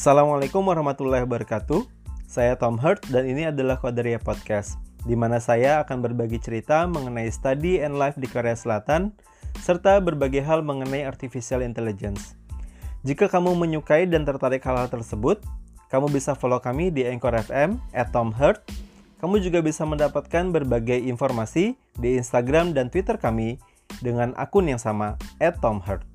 Assalamualaikum warahmatullahi wabarakatuh. Saya Tom Hurt dan ini adalah Kodaria Podcast, di mana saya akan berbagi cerita mengenai study and life di Korea Selatan, serta berbagai hal mengenai artificial intelligence. Jika kamu menyukai dan tertarik hal-hal tersebut, kamu bisa follow kami di Anchor FM at Tom Hurt. Kamu juga bisa mendapatkan berbagai informasi di Instagram dan Twitter kami dengan akun yang sama, at Tom Hurt.